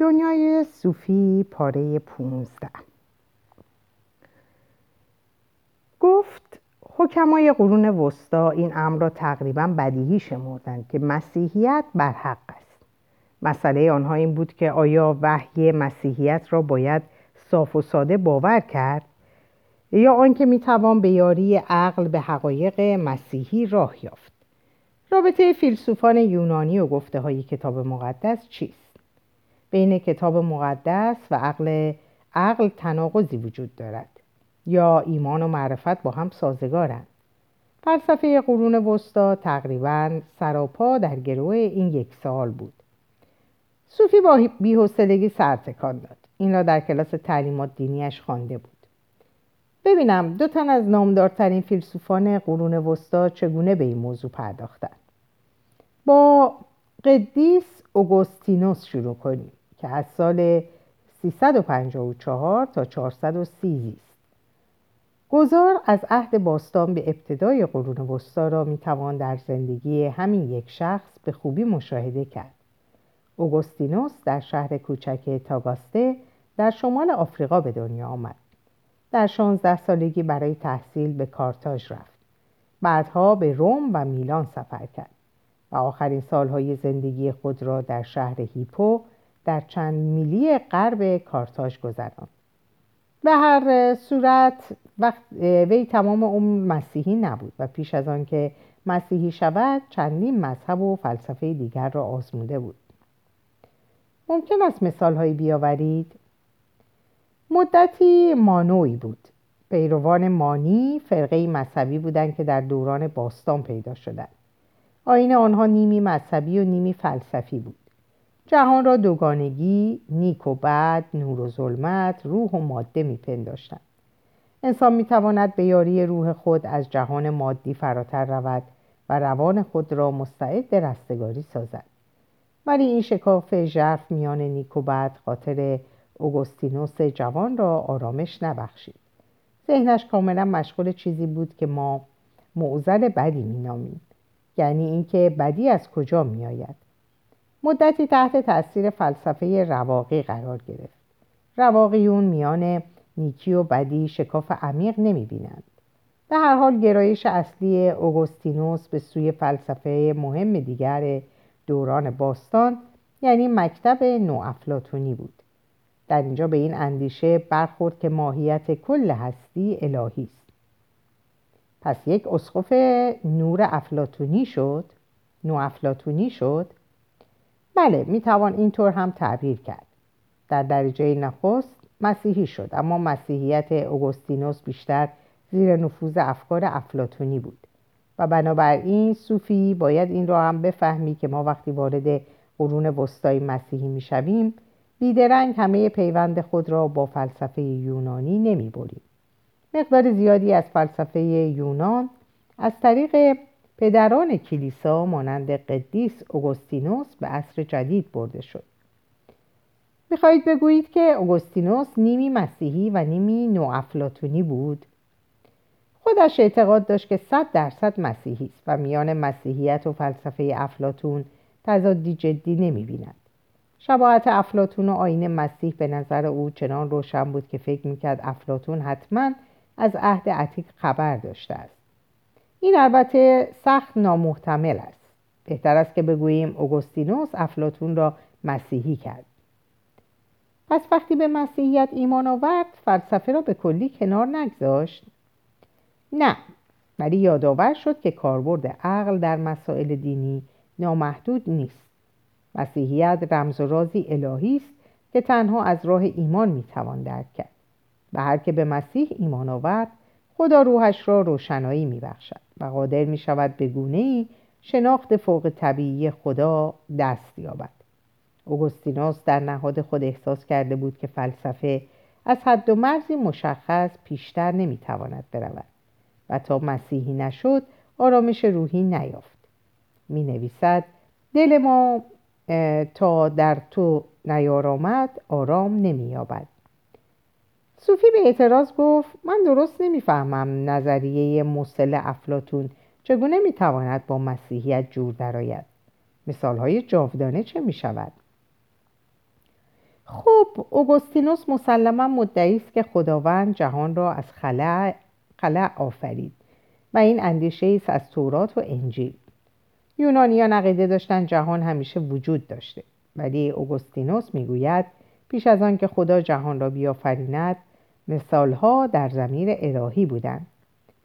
دنیای صوفی پاره پونزده. گفت حکمای قرون وسطا این امر را تقریبا بدیهی شمردند که مسیحیت برحق است. مسئله آنها این بود که آیا وحی مسیحیت را باید صاف و ساده باور کرد یا آنکه می‌توان به یاری عقل به حقایق مسیحی راه یافت. رابطه فیلسوفان یونانی و گفته های کتاب مقدس چیست؟ بین کتاب مقدس و عقل عقل تناقضی وجود دارد. یا ایمان و معرفت با هم سازگارند. فلسفه قرون وسطا تقریبا سراپا در گروه این یک سال بود. صوفی با بیحسلگی سرتکان داد. این را در کلاس تعلیمات دینیش خوانده بود. ببینم دو تن از نامدارترین فیلسوفان قرون وسطا چگونه به این موضوع پرداختند. با قدیس اوگوستینوس شروع کنیم. که از سال 354 تا 430 زیست. گذار از عهد باستان به ابتدای قرون وسطا را می‌توان در زندگی همین یک شخص به خوبی مشاهده کرد. اوگوستینوس در شهر کوچک تاگاسته در شمال آفریقا به دنیا آمد. در 16 سالگی برای تحصیل به کارتاژ رفت. بعدها به روم و میلان سفر کرد و آخرین سالهای زندگی خود را در شهر هیپو در چند میلی غرب کارتاژ گذراند به هر صورت وقت وی تمام عمر مسیحی نبود و پیش از آنکه مسیحی شود چندین مذهب و فلسفه دیگر را آزموده بود. ممکن است مثالهایی بیاورید؟ مدتی مانوی بود. پیروان مانی فرقه مذهبی بودند که در دوران باستان پیدا شدند. آین آنها نیمی مذهبی و نیمی فلسفی بود. جهان را دوگانگی، نیک و بد، نور و ظلمت، روح و ماده میپنداشتند. انسان می‌تواند به یاری روح خود از جهان مادی فراتر رود و روان خود را مستعد رستگاری سازد. ولی این شکاف ژرف میان نیک و بد خاطر اوگوستینوس جوان را آرامش نبخشید. ذهنش کاملا مشغول چیزی بود که ما معزل بدی مینامیم. یعنی اینکه بدی از کجا میآید؟ مدتی تحت تاثیر فلسفه رواقی قرار گرفت. رواقیون میان نیکی و بدی شکاف عمیق نمی بینند. به هر حال گرایش اصلی اوگوستینوس به سوی فلسفه مهم دیگر دوران باستان یعنی مکتب نوافلاتونی بود. در اینجا به این اندیشه برخورد که ماهیت کل هستی الهی است. پس یک اسقف نور افلاتونی شد نوافلاتونی شد بله می‌توان اینطور هم تعبیر کرد در درجه نخست مسیحی شد اما مسیحیت اوگوستینوس بیشتر زیر نفوذ افکار افلاتونی بود و بنابراین صوفی باید این را هم بفهمی که ما وقتی وارد قرون وسطای مسیحی می‌شویم بیدرنگ همه پیوند خود را با فلسفه یونانی نمی بریم. مقدار زیادی از فلسفه یونان از طریق پدران کلیسا مانند قدیس اوگوستینوس به عصر جدید برده شد. می‌خواهید بگویید که اوگوستینوس نیمی مسیحی و نیمی نوافلاتونی بود؟ خودش اعتقاد داشت که صد درصد مسیحی است و میان مسیحیت و فلسفه افلاتون تضادی جدی نمی‌بیند. شباهت افلاتون و آین مسیح به نظر او چنان روشن بود که فکر می‌کرد افلاتون حتما از عهد عتیق خبر داشته است. این البته سخت نامحتمل است. بهتر است که بگوییم اوگوستینوس افلاتون را مسیحی کرد. پس وقتی به مسیحیت ایمان آورد فلسفه را به کلی کنار نگذاشت. نه ولی یادآور شد که کاربرد عقل در مسائل دینی نامحدود نیست. مسیحیت رمز و رازی الهی است که تنها از راه ایمان می‌توان درک کرد. و هر که به مسیح ایمان آورد خدا روحش را روشنایی میبخشد و قادر می شود به گونه ای شناخت فوق طبیعی خدا دست یابد. اوگوستینوس در نهاد خود احساس کرده بود که فلسفه از حد و مرزی مشخص پیشتر نمی‌تواند برود و تا مسیحی نشد آرامش روحی نیافت. می نویسد دل ما تا در تو نیارامد آرام نمییابد. صوفی به اعتراض گفت من درست نمی‌فهمم نظریه مسل افلاتون چگونه می‌تواند با مسیحیت جور درآید. مثالهای جاودانه چه می‌شود؟ خب اوگوستینوس مسلما مدعی است که خداوند جهان را از خلع, خلع آفرید و این اندیشه است از تورات و انجیل. یونانیان عقیده داشتن جهان همیشه وجود داشته ولی اوگوستینوس می‌گوید پیش از آن که خدا جهان را بیافریند مثالها در زمیر الهی بودند.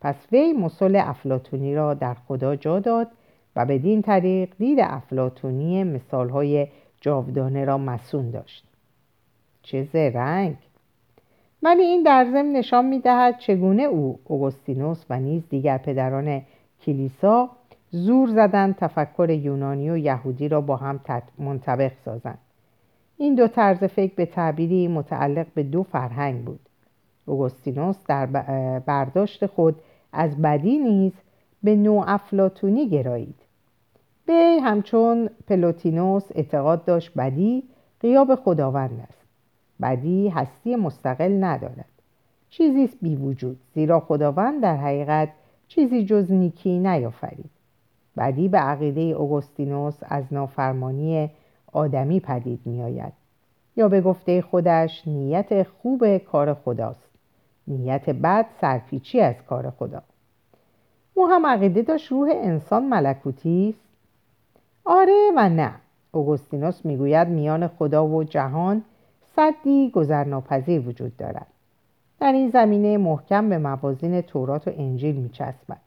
پس وی مسل افلاتونی را در خدا جا داد و بدین طریق دید افلاتونی مثالهای جاودانه را مسون داشت. چه زرنگ ولی این در ضمن نشان می‌دهد چگونه او اوگوستینوس و نیز دیگر پدران کلیسا زور زدند تفکر یونانی و یهودی را با هم منطبق سازند. این دو طرز فکر به تعبیری متعلق به دو فرهنگ بود. اوگوستینوس در برداشت خود از بدی نیز به نوع افلاتونی گرایید. به همچون پلوتینوس اعتقاد داشت بدی قیاب خداوند است. بدی هستی مستقل ندارد. چیزی است بی وجود زیرا خداوند در حقیقت چیزی جز نیکی نیافرید. بدی به عقیده اوگوستینوس از نافرمانی آدمی پدید می آید یا به گفته خودش نیت خوب کار خداست. نیت بد سرپیچی از کار خدا. او هم عقیده داشت روح انسان ملکوتی است؟ آره و نه. اوگوستینوس می‌گوید میان خدا و جهان صدی گذرناپذیر وجود دارد. در این زمینه محکم به موازین تورات و انجیل میچسبد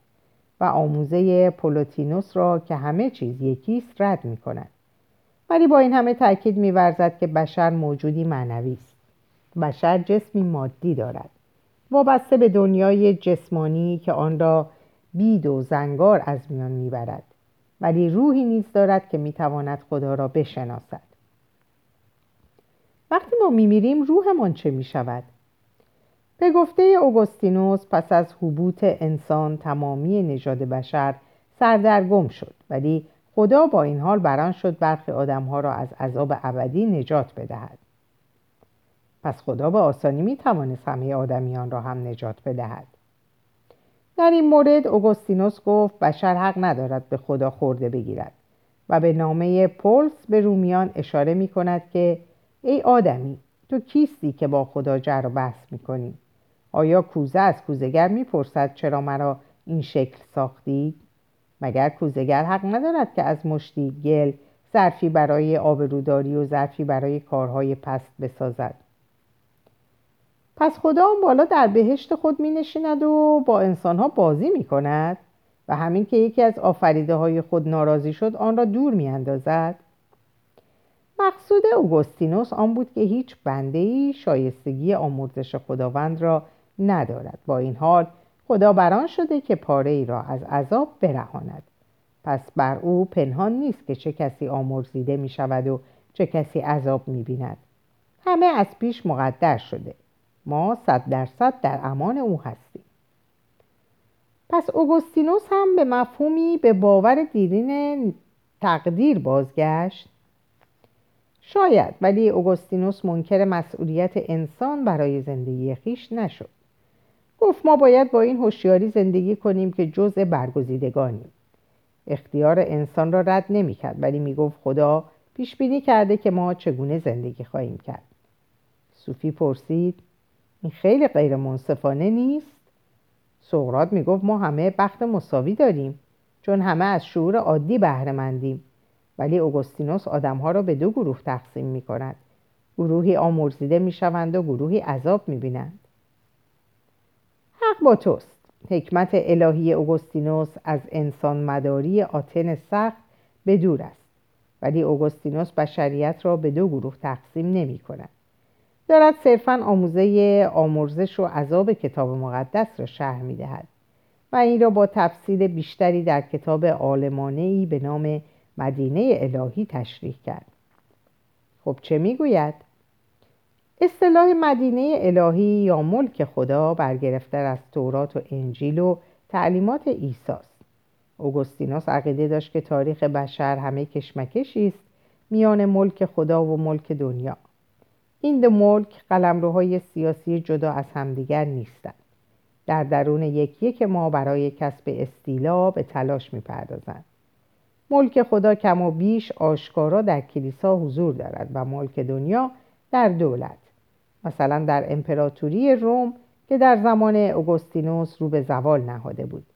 و آموزه پولوتینوس را که همه چیز یکیست رد می کند. ولی با این همه تاکید میورزد که بشر موجودی معنوی است. بشر جسمی مادی دارد. وابسته به دنیای جسمانی که آن را بید و زنگار از میان می‌برد. ولی روحی نیز دارد که می‌تواند خدا را بشناسد. وقتی ما میمیریم روحمان چه می‌شود؟ به گفته اوگوستینوس پس از حبوط انسان تمامی نژاد بشر سردرگم شد. ولی خدا با این حال بران شد برخی آدمها را از عذاب ابدی نجات بدهد. پس خدا به آسانی می توانست همه آدمیان را هم نجات بدهد در این مورد اوگوستینوس گفت بشر حق ندارد به خدا خورده بگیرد و به نامه پولس به رومیان اشاره می کند که ای آدمی تو کیستی که با خدا جر و بحث می کنی؟ آیا کوزه از کوزگر می‌پرسد چرا مرا این شکل ساختی؟ مگر کوزگر حق ندارد که از مشتی گل ظرفی برای آبروداری و ظرفی برای کارهای پست بسازد پس خدا آن بالا در بهشت خود می نشیند و با انسانها بازی می کند و همین که یکی از آفریده های خود ناراضی شد آن را دور می اندازد مقصود اوگوستینوس آن بود که هیچ بنده ای شایستگی آمرزش خداوند را ندارد. با این حال خدا بران شده که پاره ای را از عذاب برهاند. پس بر او پنهان نیست که چه کسی آمرزیده می شود و چه کسی عذاب می بیند همه از پیش مقدر شده. ما صد درصد در امان او هستیم. پس اوگوستینوس هم به مفهومی به باور دیرین تقدیر بازگشت. شاید ولی اوگوستینوس منکر مسئولیت انسان برای زندگی خیش نشد. گفت ما باید با این هوشیاری زندگی کنیم که جزء برگزیدگانیم. اختیار انسان را رد نمی کرد ولی می گفت خدا پیش بینی کرده که ما چگونه زندگی خواهیم کرد. صوفی پرسید این خیلی غیر منصفانه نیست. سقرات می گفت ما همه بخت مساوی داریم چون همه از شعور عادی بهره مندیم ولی اوگوستینوس آدمها را به دو گروه تقسیم می کند گروهی آمرزیده می شوند و گروهی عذاب می بینند حق با توست. حکمت الهی اوگوستینوس از انسان مداری آتن سخت به دور است. ولی اوگوستینوس بشریت را به دو گروه تقسیم نمی کند دارد صرفا آموزه آمرزش و عذاب کتاب مقدس را شهر می دهد و این را با تفصیل بیشتری در کتاب آلمانه ای به نام مدینه الهی تشریح کرد. خب چه می‌گوید؟ اصطلاح مدینه الهی یا ملک خدا برگرفته از تورات و انجیل و تعلیمات ایساست اوگوستینوس عقیده داشت که تاریخ بشر همه کشمکشی است میان ملک خدا و ملک دنیا. این دو ملک قلمروهای سیاسی جدا از همدیگر نیستند. در درون یکی یک ما برای کسب استیلا به تلاش می‌پردازند. ملک خدا کم و بیش آشکارا در کلیسا حضور دارد و ملک دنیا در دولت. مثلا در امپراتوری روم که در زمان اوگوستینوس رو به زوال نهاده بود.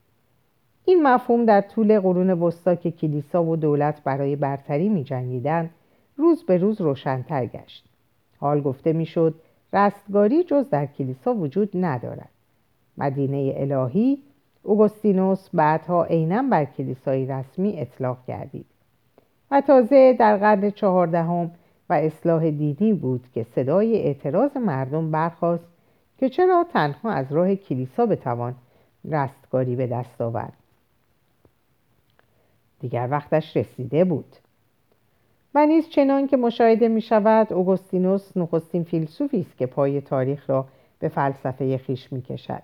این مفهوم در طول قرون وسطا که کلیسا و دولت برای برتری می روز به روز روشنتر گشت. حال گفته می‌شد رستگاری جز در کلیسا وجود ندارد. مدینه الهی اوگوستینوس بعدها عینا بر کلیسای رسمی اطلاق گردید و تازه در قرن چهاردهم و اصلاح دینی بود که صدای اعتراض مردم برخاست که چرا تنها از راه کلیسا بتوان رستگاری به دست آورد. دیگر وقتش رسیده بود. و نیز چنان که مشاهده می شود اوگوستینوس نخستین فیلسوفی است که پای تاریخ را به فلسفه خیش می کشد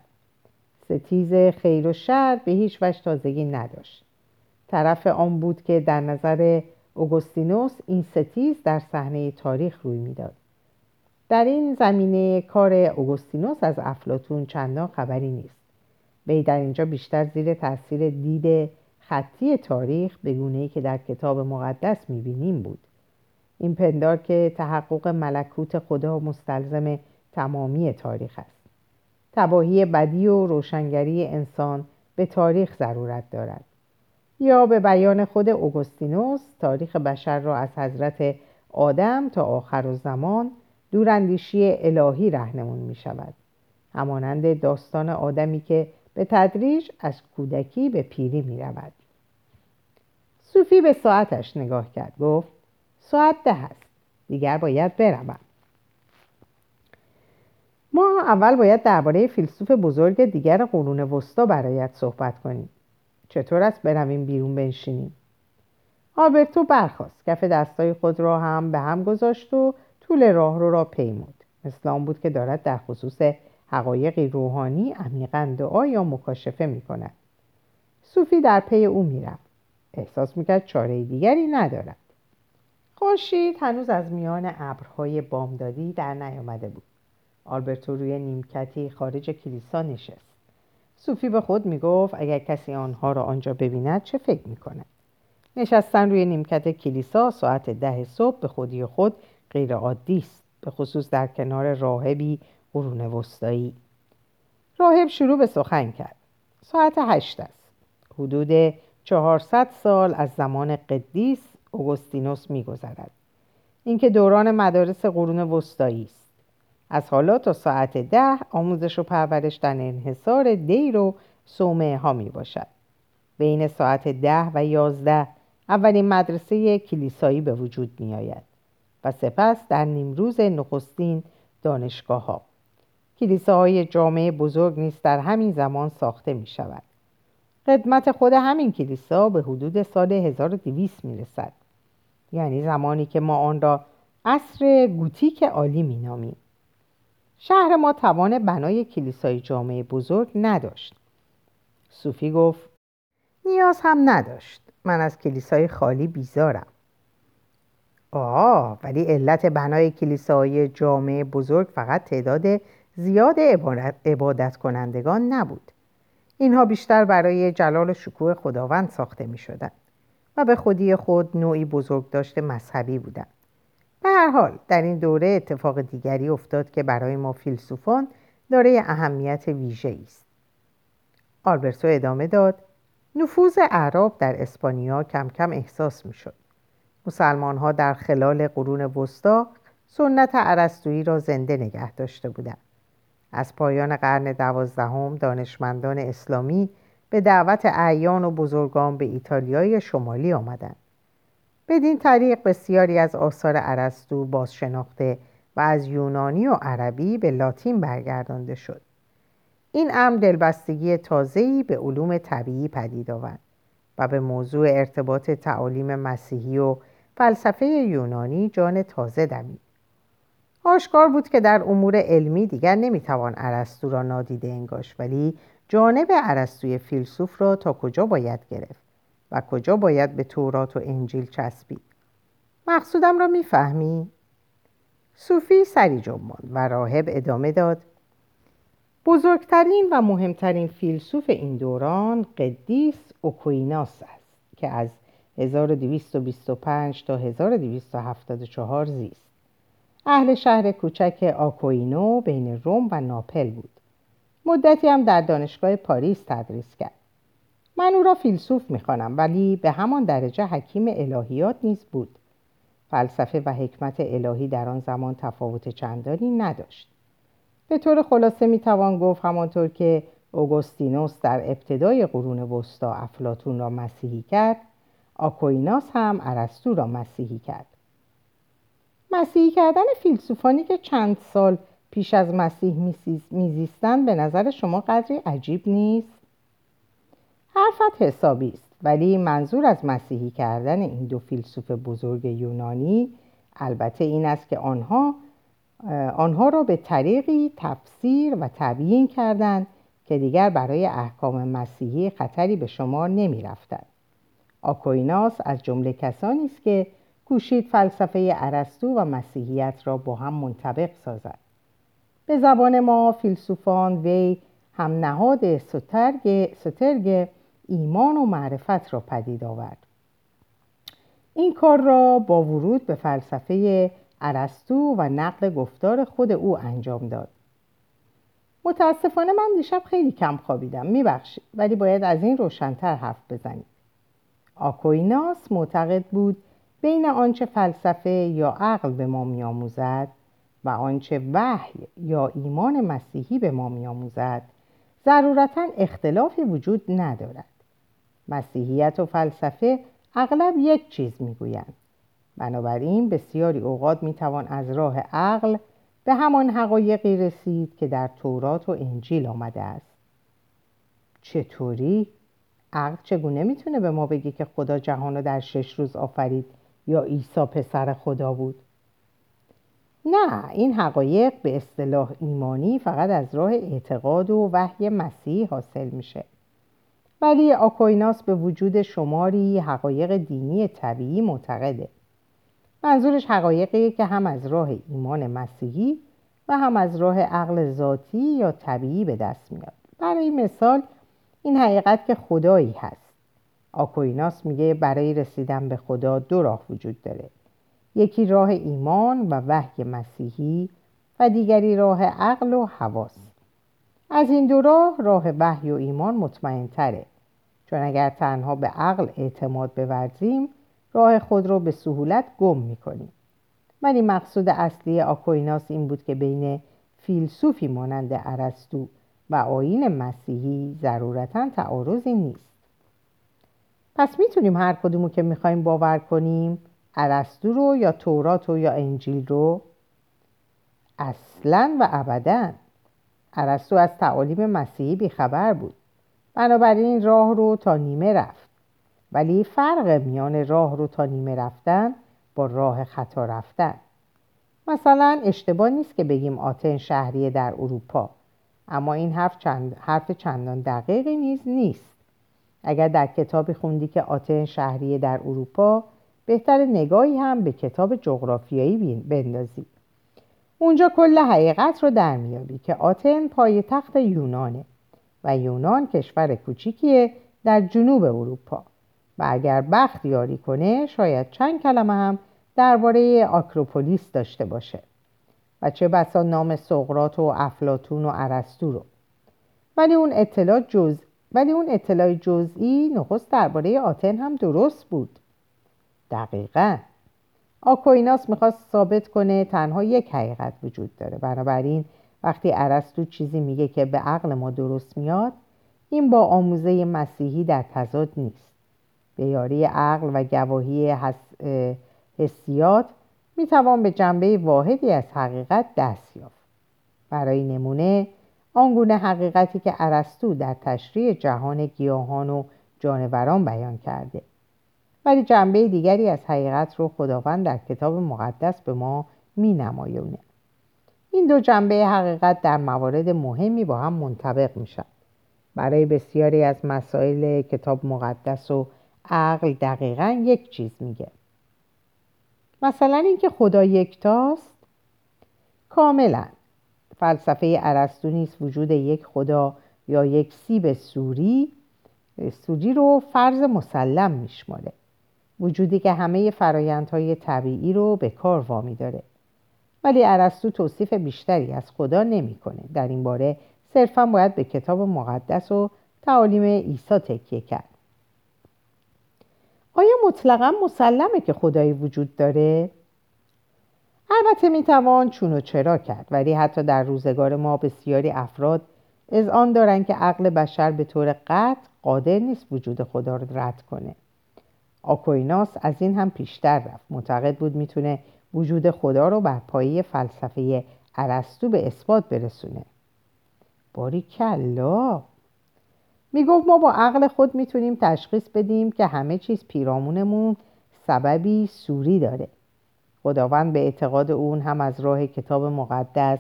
ستیز خیر و شر به هیچ وجه تازگی نداشت. طرف آن بود که در نظر اوگوستینوس این ستیز در صحنه تاریخ روی می‌داد. در این زمینه کار اوگوستینوس از افلاتون چندان خبری نیست. وی در اینجا بیشتر زیر تاثیر دید خطی تاریخ به ای که در کتاب مقدس می‌بینیم بود. این پندار که تحقق ملکوت خدا مستلزم تمامی تاریخ است. تباهی بدی و روشنگری انسان به تاریخ ضرورت دارد. یا به بیان خود اوگوستینوس تاریخ بشر را از حضرت آدم تا آخر و زمان دوراندیشی الهی رهنمون می شود همانند داستان آدمی که به تدریج از کودکی به پیری می رود صوفی به ساعتش نگاه کرد گفت ساعت ده است. دیگر باید بروم. ما اول باید درباره فیلسوف بزرگ دیگر قرون وسطا برایت صحبت کنیم. چطور است برویم بیرون بنشینیم؟ آلبرتو برخواست کف دستای خود را هم به هم گذاشت و طول راه رو را پیمود. اسلام بود که دارد در خصوص حقایقی روحانی عمیقا دعا یا مکاشفه می کند صوفی در پی او می‌رفت. احساس می‌کرد چاره دیگری ندارد. خورشید هنوز از میان ابرهای بامدادی در نیامده بود. آلبرتو روی نیمکتی خارج کلیسا نشست. صوفی به خود می‌گفت اگر کسی آنها را آنجا ببیند چه فکر می‌کند؟ نشستن روی نیمکت کلیسا ساعت ده صبح به خودی خود غیر عادی است به خصوص در کنار راهبی قرون وسطایی. راهب شروع به سخن کرد. ساعت هشت است. حدود چهارصد سال از زمان قدیس اوگوستینوس میگذرد. اینکه دوران مدارس قرون وسطایی است. از حالا تا ساعت ده آموزش و پرورش در انحصار دیر و سومه ها می باشد بین ساعت ده و یازده اولین مدرسه کلیسایی به وجود می آید و سپس در نیمروز نخستین دانشگاه ها کلیساهای جامعه بزرگ نیست در همین زمان ساخته می شود خدمت خود همین کلیسا به حدود سال 1200 می رسد یعنی زمانی که ما آن را عصر گوتیک عالی می نامیم شهر ما توان بنای کلیسای جامعه بزرگ نداشت. صوفی گفت نیاز هم نداشت. من از کلیسای خالی بیزارم. آه ولی علت بنای کلیسای جامعه بزرگ فقط تعداد زیاد عبادت کنندگان نبود. اینها بیشتر برای جلال و شکوه خداوند ساخته می شدن و به خودی خود نوعی بزرگ داشته مذهبی بودند. به هر حال در این دوره اتفاق دیگری افتاد که برای ما فیلسوفان داره اهمیت ویژه است. آلبرتو ادامه داد نفوذ اعراب در اسپانیا کم کم احساس می شد. مسلمان ها در خلال قرون وسطا سنت عرستویی را زنده نگه داشته بودند. از پایان قرن دوازدهم دانشمندان اسلامی به دعوت اعیان و بزرگان به ایتالیای شمالی آمدند. بدین طریق بسیاری از آثار ارسطو بازشناخته و از یونانی و عربی به لاتین برگردانده شد. این امر دلبستگی تازه‌ای به علوم طبیعی پدید آورد و به موضوع ارتباط تعالیم مسیحی و فلسفه یونانی جان تازه دمید. آشکار بود که در امور علمی دیگر نمی‌توان ارسطو را نادیده انگاش ولی جانب ارسطوی فیلسوف را تا کجا باید گرفت و کجا باید به تورات و انجیل چسبید؟ مقصودم را می‌فهمی؟ سوفی سری جنباند و راهب ادامه داد بزرگترین و مهمترین فیلسوف این دوران قدیس آکویناس است که از 1225 تا 1274 زیست. اهل شهر کوچک آکوینو بین روم و ناپل بود. مدتی هم در دانشگاه پاریس تدریس کرد. من او را فیلسوف می‌خوانم ولی به همان درجه حکیم الهیات نیز بود. فلسفه و حکمت الهی در آن زمان تفاوت چندانی نداشت. به طور خلاصه می‌توان گفت همانطور که اوگوستینوس در ابتدای قرون وسطا افلاتون را مسیحی کرد آکویناس هم ارسطو را مسیحی کرد. مسیحی کردن فیلسوفانی که چند سال پیش از مسیح میزیستند به نظر شما قدری عجیب نیست حرفت حسابی است ولی منظور از مسیحی کردن این دو فیلسوف بزرگ یونانی البته این است که آنها آنها را به طریقی تفسیر و تبیین کردند که دیگر برای احکام مسیحی خطری به شمار نمی رفتن. آکویناس از جمله کسانی است که کوشید فلسفه ارسطو و مسیحیت را با هم منطبق سازد. به زبان ما فیلسوفان وی هم نهاد سترگ, سترگ ایمان و معرفت را پدید آورد. این کار را با ورود به فلسفه ارسطو و نقل گفتار خود او انجام داد. متاسفانه من دیشب خیلی کم خوابیدم میبخشید ولی باید از این روشنتر حرف بزنیم آکویناس معتقد بود بین آنچه فلسفه یا عقل به ما میآموزد و آنچه وحی یا ایمان مسیحی به ما میآموزد ضرورتا اختلافی وجود ندارد. مسیحیت و فلسفه اغلب یک چیز می‌گویند. بنابراین بسیاری اوقات می‌توان از راه عقل به همان حقایقی رسید که در تورات و انجیل آمده است. چطوری؟ عقل چگونه می‌تونه به ما بگه که خدا جهان را در شش روز آفرید؟ یا عیسی پسر خدا بود؟ نه این حقایق به اصطلاح ایمانی فقط از راه اعتقاد و وحی مسیح حاصل میشه. ولی آکویناس به وجود شماری حقایق دینی طبیعی معتقده. منظورش حقایقی که هم از راه ایمان مسیحی و هم از راه عقل ذاتی یا طبیعی به دست میاد. برای مثال این حقیقت که خدایی هست. آکویناس میگه برای رسیدن به خدا دو راه وجود داره. یکی راه ایمان و وحی مسیحی و دیگری راه عقل و حواس. از این دو راه راه وحی و ایمان مطمئن تره چون اگر تنها به عقل اعتماد بورزیم راه خود را به سهولت گم می‌کنیم. ولی مقصود اصلی آکویناس این بود که بین فیلسوفی مانند ارسطو و آین مسیحی ضرورتا تعارضی نیست. پس می‌تونیم هر کدومو که می‌خوایم باور کنیم ارسطو رو یا تورات رو یا انجیل رو اصلا و ابدا. ارسطو از تعالیم مسیحی بیخبر بود. بنابراین راه رو تا نیمه رفت. ولی فرق میان راه رو تا نیمه رفتن با راه خطا رفتن. مثلا اشتباه نیست که بگیم آتن شهریه در اروپا. اما این حرف, چند، حرف چندان دقیقی نیز نیست. اگر در کتابی خوندی که آتن شهریه در اروپا بهتر نگاهی هم به کتاب جغرافیایی بندازی. اونجا کل حقیقت رو در میابی که آتن پای تخت یونانه و یونان کشور کوچیکیه در جنوب اروپا. و اگر بخت یاری کنه شاید چند کلمه هم درباره آکروپولیس داشته باشه. و چه بسا نام سقرات و افلاتون و ارسطو رو. ولی اون اطلاع جز ولی اون اطلاع جزئی نخست درباره آتن هم درست بود. دقیقا. آکویناس می‌خواست ثابت کنه تنها یک حقیقت وجود داره. بنابراین وقتی ارسطو چیزی میگه که به عقل ما درست میاد این با آموزه مسیحی در تضاد نیست. به یاری عقل و گواهی حسیات می‌توان به جنبه واحدی از حقیقت دست یافت. برای نمونه آنگونه حقیقتی که ارسطو در تشریع جهان گیاهان و جانوران بیان کرده. ولی جنبه دیگری از حقیقت رو خداوند در کتاب مقدس به ما می نمایونه. این دو جنبه حقیقت در موارد مهمی با هم منطبق میشن. برای بسیاری از مسائل کتاب مقدس و عقل دقیقا یک چیز میگه. مثلا اینکه خدا یکتاست کاملا. فلسفه ارسطو نیست وجود یک خدا یا یک سیب سوری سوری رو فرض مسلم میشماره. وجودی که همه فرایندهای طبیعی رو به کار وامی داره ولی ارسطو توصیف بیشتری از خدا نمی‌کنه. در این باره صرفا باید به کتاب مقدس و تعالیم عیسی تکیه کرد. آیا مطلقا مسلمه که خدایی وجود داره؟ البته می‌توان چون و چرا کرد ولی حتی در روزگار ما بسیاری افراد از آن دارند که عقل بشر به طور قطع قادر نیست وجود خدا را رد کنه. آکویناس از این هم پیشتر رفت. معتقد بود می‌تونه وجود خدا رو بر پایه فلسفه ارسطو به اثبات برسونه. باری کلا می‌گفت ما با عقل خود می‌تونیم تشخیص بدیم که همه چیز پیرامونمون سببی سوری داره. خداوند به اعتقاد اون هم از راه کتاب مقدس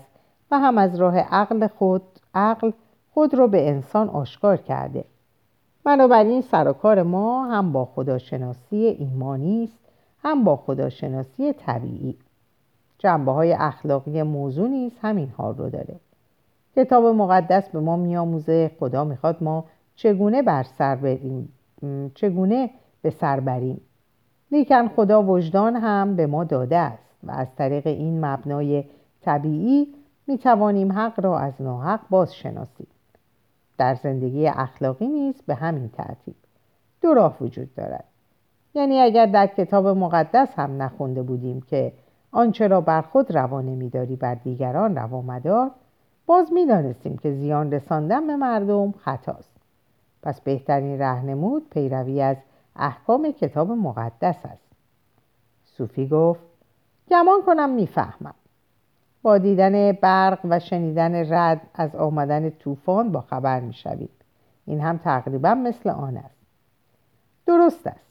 و هم از راه عقل خود عقل خود رو به انسان آشکار کرده. بنابراین سر و کار ما هم با خداشناسی ایمانی است هم با خداشناسی طبیعی. جنبه های اخلاقی موضوع نیز همین حال رو داره. کتاب مقدس به ما میآموزه خدا می‌خواد ما چگونه بر سر بریم چگونه به سر بریم. لیکن خدا وجدان هم به ما داده است و از طریق این مبنای طبیعی می توانیم حق را از ناحق باز شناسیم در زندگی اخلاقی نیز به همین ترتیب دو راه وجود دارد. یعنی اگر در کتاب مقدس هم نخونده بودیم که آنچه را بر خود روا نمیداری بر دیگران روا مدار باز می‌دانستیم که زیان رساندن به مردم خطاست. پس بهترین رهنمود پیروی از احکام کتاب مقدس است. صوفی گفت گمان کنم می‌فهمم. با دیدن برق و شنیدن رد از آمدن طوفان با خبر می‌شوید این هم تقریبا مثل آن است. درست است.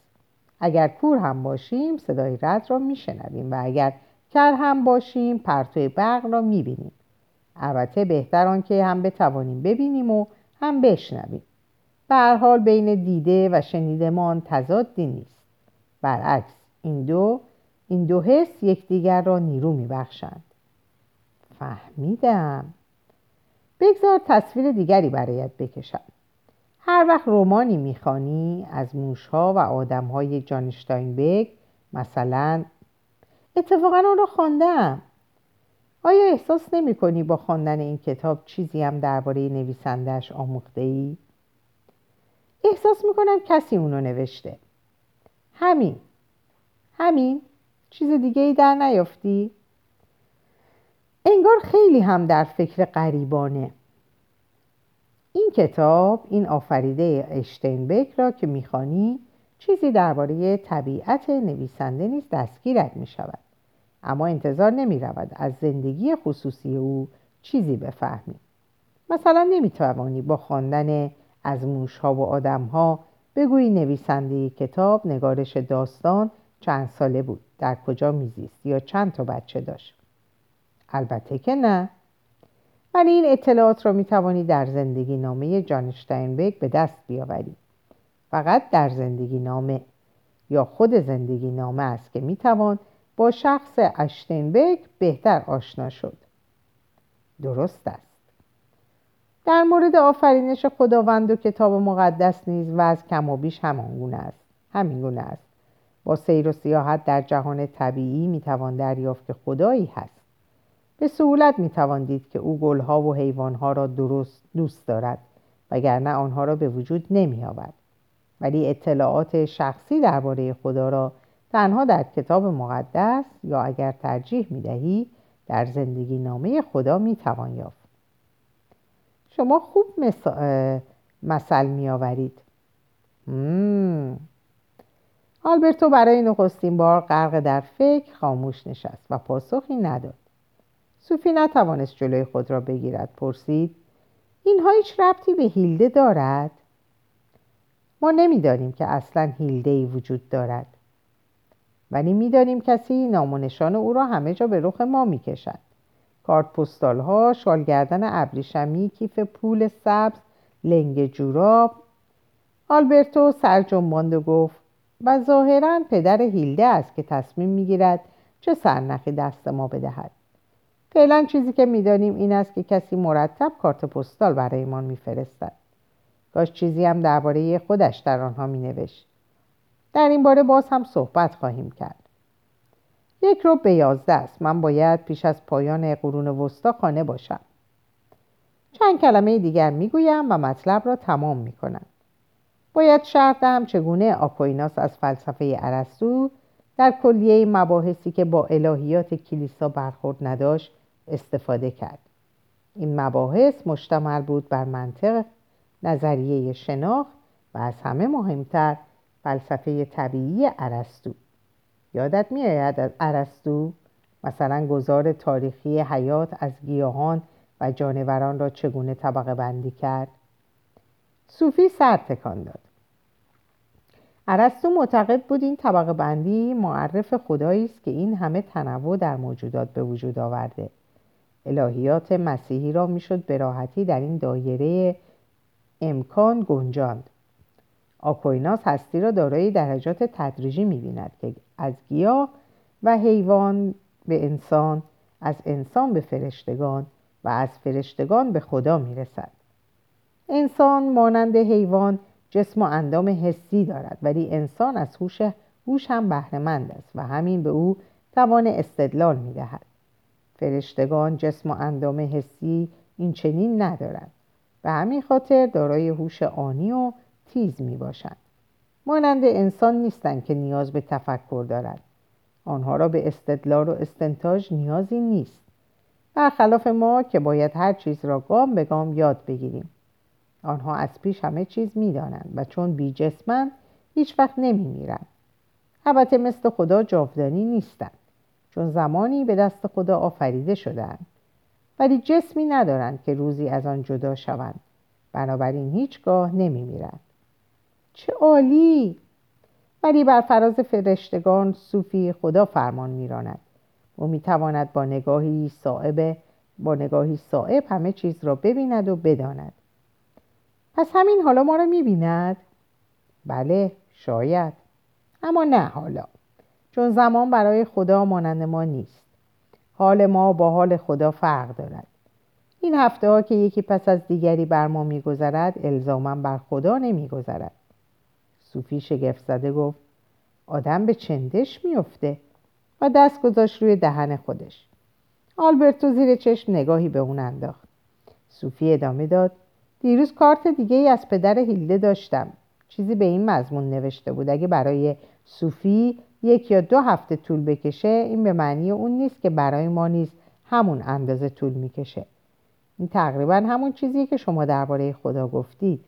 اگر کور هم باشیم صدای رد را میشنویم و اگر کر هم باشیم پرتو برق را می‌بینیم. البته بهتر آنکه هم بتوانیم ببینیم و هم بشنویم. به حال بین دیده و شنیدمان تضادی نیست. برعکس این دو این دو حس یکدیگر را نیرو میبخشند. فهمیدم. بگذار تصویر دیگری برایت بکشم. هر وقت رومانی می‌خوانی از موشها و آدمهای جانشتاینبرگ مثلا اتفاقا آن را خواندم. آیا احساس نمی کنی با خواندن این کتاب چیزی هم درباره نویسندهش آموخته ای؟ احساس می کنم کسی اونو نوشته. همین. همین. چیز دیگه ای در نیافتی؟ انگار خیلی هم در فکر قریبانه این کتاب این آفریده اشتینبک را که می‌خوانی چیزی درباره طبیعت نویسنده نیز دستگیرت می شود اما انتظار نمی رود از زندگی خصوصی او چیزی بفهمی. مثلا نمی توانی با خواندن از موشها و آدمها بگویی نویسنده کتاب نگارش داستان چند ساله بود در کجا میزیست یا چند تا بچه داشت؟ البته که نه. ولی این اطلاعات را می توانی در زندگی نامه جان به دست بیاوری. فقط در زندگی نامه یا خود زندگی نامه است که می توان با شخص اشتنبک بهتر آشنا شد. درست است. در مورد آفرینش خداوند و کتاب مقدس نیز و از کم و بیش همان است. همین گونه است. با سیر و سیاحت در جهان طبیعی می‌توان دریافت که خدایی هست. به سهولت می‌توان دید که او گلها و حیوانها را درست دوست دارد وگرنه آنها را به وجود نمیآورد ولی اطلاعات شخصی درباره خدا را تنها در کتاب مقدس یا اگر ترجیح می دهی در زندگی نامه خدا می توان یافت. شما خوب مثل می آورید آلبرتو برای نخستین بار غرق در فکر خاموش نشست و پاسخی نداد. صوفی نتوانست جلوی خود را بگیرد. پرسید اینها هیچ ربطی به هیلده دارد؟ ما نمی‌دانیم که اصلا هیلده ای وجود دارد. ولی می‌دانیم کسی نام و نشان او را همه جا به رخ ما می‌کشد. کارت پستال ها شالگردن ابریشمی کیف پول سبز لنگ جوراب. آلبرتو سرجنباند و گفت و ظاهرا پدر هیلده است که تصمیم می‌گیرد چه سرنخی دست ما بدهد. فعلا چیزی که می‌دانیم این است که کسی مرتب کارت پستال برایمان میفرستد. کاش چیزی هم درباره خودش در آنها مینوشت. در این باره باز هم صحبت خواهیم کرد. یک رو به یازده است. من باید پیش از پایان قرون وسطا خانه باشم. چند کلمه دیگر می‌گویم و مطلب را تمام می‌کنم. باید شرط دهم چگونه آکویناس از فلسفه ارسطو در کلیه مباحثی که با الهیات کلیسا برخورد نداشت استفاده کرد. این مباحث مشتمل بود بر منطق نظریه شناخت و از همه مهمتر فلسفه طبیعی ارسطو. یادت میآید از ارسطو؟ مثلا گذار تاریخی حیات از گیاهان و جانوران را چگونه طبقه بندی کرد؟ صوفی سر تکان داد. ارسطو معتقد بود این طبقه بندی معرف خدایی است که این همه تنوع در موجودات به وجود آورده. الهیات مسیحی را می‌شد به راحتی در این دایره امکان گنجاند. آکویناس هستی را دارای درجات تدریجی می‌بیند که از گیاه و حیوان به انسان از انسان به فرشتگان و از فرشتگان به خدا می‌رسد. انسان مانند حیوان جسم و اندام حسی دارد ولی انسان از هوش هوش هم بهرهمند است و همین به او توان استدلال می‌دهد. فرشتگان جسم و اندام حسی این چنین ندارند. به همین خاطر دارای هوش آنی و تیز می باشند مانند انسان نیستند که نیاز به تفکر دارند. آنها را به استدلال و استنتاج نیازی نیست. برخلاف ما که باید هر چیز را گام به گام یاد بگیریم. آنها از پیش همه چیز می‌دانند و چون بی جسمند هیچ وقت نمی میرند. البته مثل خدا جاودانی نیستند. چون زمانی به دست خدا آفریده شدند ولی جسمی ندارند که روزی از آن جدا شوند. بنابراین هیچگاه نمی میرند. چه عالی. ولی بر فراز فرشتگان صوفی خدا فرمان میراند. و می‌تواند با نگاهی صائب با نگاهی صائب همه چیز را ببیند و بداند. پس همین حالا ما را می‌بیند؟ بله شاید. اما نه حالا چون زمان برای خدا مانند ما نیست. حال ما با حال خدا فرق دارد. این هفته ها که یکی پس از دیگری بر ما میگذرد الزاما بر خدا نمیگذرد. صوفی شگفت زده گفت آدم به چندش میفته و دست گذاشت روی دهن خودش. آلبرتو زیر چشم نگاهی به اون انداخت. صوفی ادامه داد دیروز کارت دیگه ای از پدر هیلده داشتم. چیزی به این مضمون نوشته بود. اگه برای صوفی یک یا دو هفته طول بکشه این به معنی اون نیست که برای ما نیز همون اندازه طول می‌کشه. این تقریبا همون چیزیه که شما درباره خدا گفتید.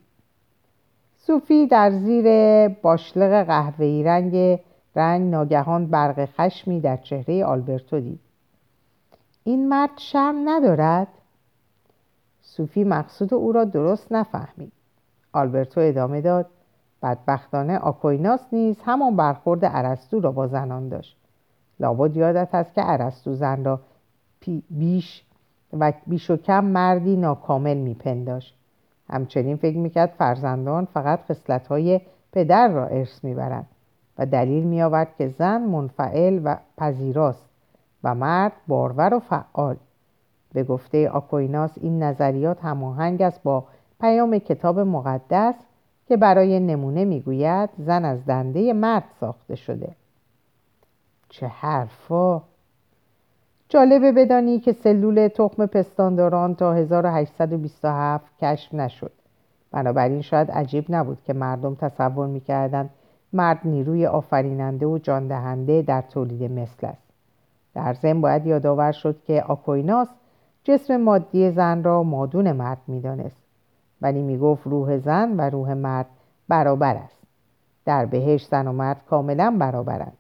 صوفی در زیر باشلق قهوه‌ای رنگ رنگ ناگهان برق خشمی در چهره آلبرتو دید. این مرد شرم ندارد؟ صوفی مقصود او را درست نفهمید. آلبرتو ادامه داد بدبختانه آکویناس نیز همان برخورد ارسطو را با زنان داشت. لابد یادت هست که ارسطو زن را بیش و بیش و کم مردی ناکامل میپنداشت. همچنین فکر می‌کرد فرزندان فقط های پدر را ارث می‌برند و دلیل میآورد که زن منفعل و پذیراست و مرد بارور و فعال. به گفته آکویناس این نظریات هماهنگ است با پیام کتاب مقدس که برای نمونه می‌گوید زن از دنده مرد ساخته شده. چه حرفا! جالبه بدانی که سلول تخم پستانداران تا 1827 کشف نشد. بنابراین شاید عجیب نبود که مردم تصور می‌کردند مرد نیروی آفریننده و جاندهنده در تولید مثل است. در ضمن باید یادآور شد که آکویناس جسم مادی زن را مادون مرد می‌دانست. ولی می‌گفت روح زن و روح مرد برابر است. در بهش زن و مرد کاملا برابرند.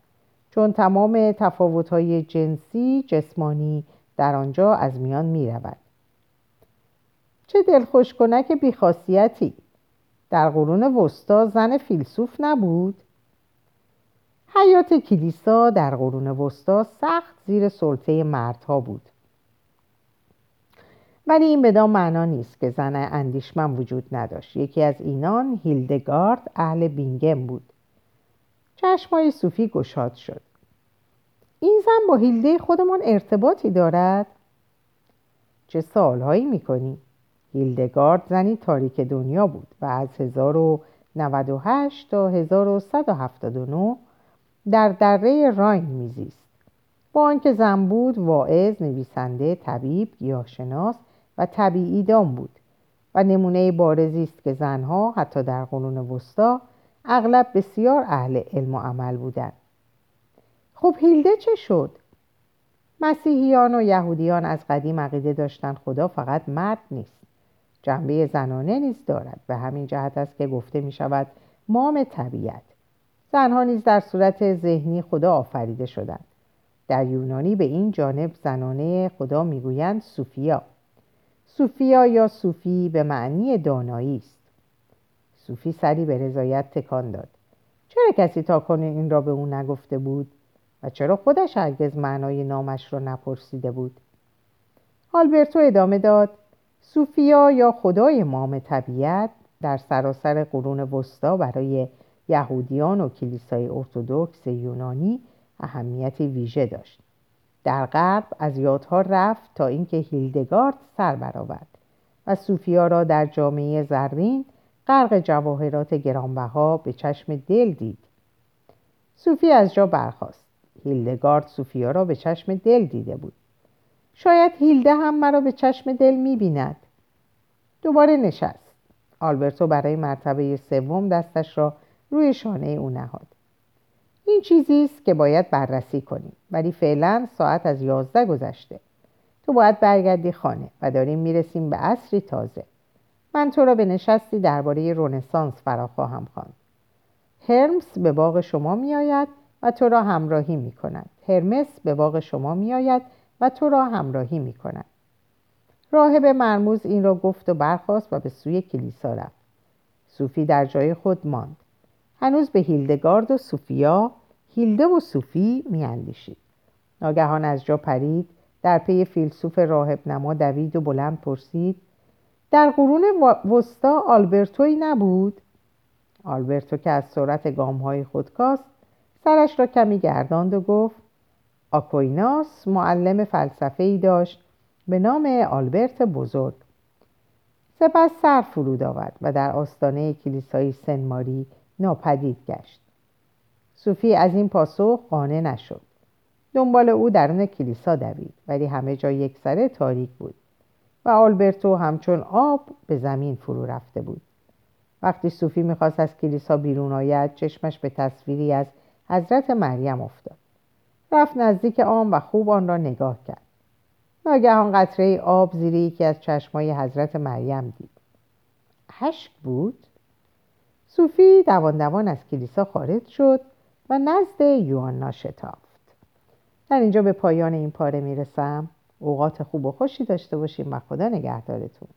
چون تمام تفاوت‌های جنسی جسمانی در آنجا از میان می رود. چه دلخوش کنک بیخاصیتی در قرون وسطا زن فیلسوف نبود؟ حیات کلیسا در قرون وسطا سخت زیر سلطه مردها بود ولی این بدان معنا نیست که زن اندیشمن وجود نداشت یکی از اینان هیلدگارد اهل بینگم بود چشمای صوفی گشاد شد این زن با هیلده خودمان ارتباطی دارد؟ چه سالهایی می‌کنی؟ هیلدگارد زنی تاریک دنیا بود و از 1098 تا 1179 در دره راین میزیست با آنکه زن بود واعظ نویسنده طبیب گیاهشناس و طبیعی دام بود و نمونه بارزی است که زنها حتی در قرون وسطا اغلب بسیار اهل علم و عمل بودند خب هیلده چه شد؟ مسیحیان و یهودیان از قدیم عقیده داشتند خدا فقط مرد نیست. جنبه زنانه نیز دارد. به همین جهت است که گفته می شود مام طبیعت. زنها نیز در صورت ذهنی خدا آفریده شدند. در یونانی به این جانب زنانه خدا می‌گویند سوفیا سوفیا یا صوفی به معنی دانایی است. صوفی سری به رضایت تکان داد. چرا کسی تا کنه این را به او نگفته بود؟ و چرا خودش هرگز معنای نامش را نپرسیده بود؟ آلبرتو ادامه داد صوفیا یا خدای مام طبیعت در سراسر قرون وسطا برای یهودیان و کلیسای ارتودکس یونانی اهمیت ویژه داشت. در غرب از یادها رفت تا اینکه هیلدگارد سر برآورد و صوفیا را در جامعه زرین غرق جواهرات گرانبها به چشم دل دید. صوفی از جا برخاست. هیلدگارد صوفیا را به چشم دل دیده بود. شاید هیلده هم مرا به چشم دل می‌بیند. دوباره نشست. آلبرتو برای مرتبه سوم دستش را روی شانه او نهاد. این چیزی است که باید بررسی کنیم ولی فعلا ساعت از یازده گذشته. تو باید برگردی خانه و داریم می‌رسیم به عصری تازه. من تو را به نشستی درباره رونسانس فرا خواهم خواند. هرمس به باغ شما میآید و تو را همراهی می کند هرمس به باغ شما میآید و تو را همراهی می کند راهب مرموز این را گفت و برخاست و به سوی کلیسا رفت. صوفی در جای خود ماند. هنوز به هیلدگارد و صوفیا هیلده و صوفی میاندیشید. ناگهان از جا پرید در پی فیلسوف راهب نما دوید و بلند پرسید در قرون وسطا آلبرتوی نبود. آلبرتو که از سرعت گامهای خود کاست سرش را کمی گرداند و گفت آکویناس معلم فلسفه ای داشت به نام آلبرت بزرگ. سپس سر فرود آورد و در آستانه کلیسای سن ماری ناپدید گشت. صوفی از این پاسخ قانع نشد. دنبال او درون کلیسا دوید ولی همه جا یک سره تاریک بود. و آلبرتو همچون آب به زمین فرو رفته بود. وقتی صوفی می‌خواست از کلیسا بیرون آید چشمش به تصویری از حضرت مریم افتاد. رفت نزدیک آن و خوب آن را نگاه کرد. ناگهان قطره آب زیر یکی از چشمای حضرت مریم دید. اشک بود؟ صوفی دوان دوان از کلیسا خارج شد و نزد یواننا شتافت. در اینجا به پایان این پاره می‌رسم. اوقات خوب و خوشی داشته باشیم و خدا نگهدارتون.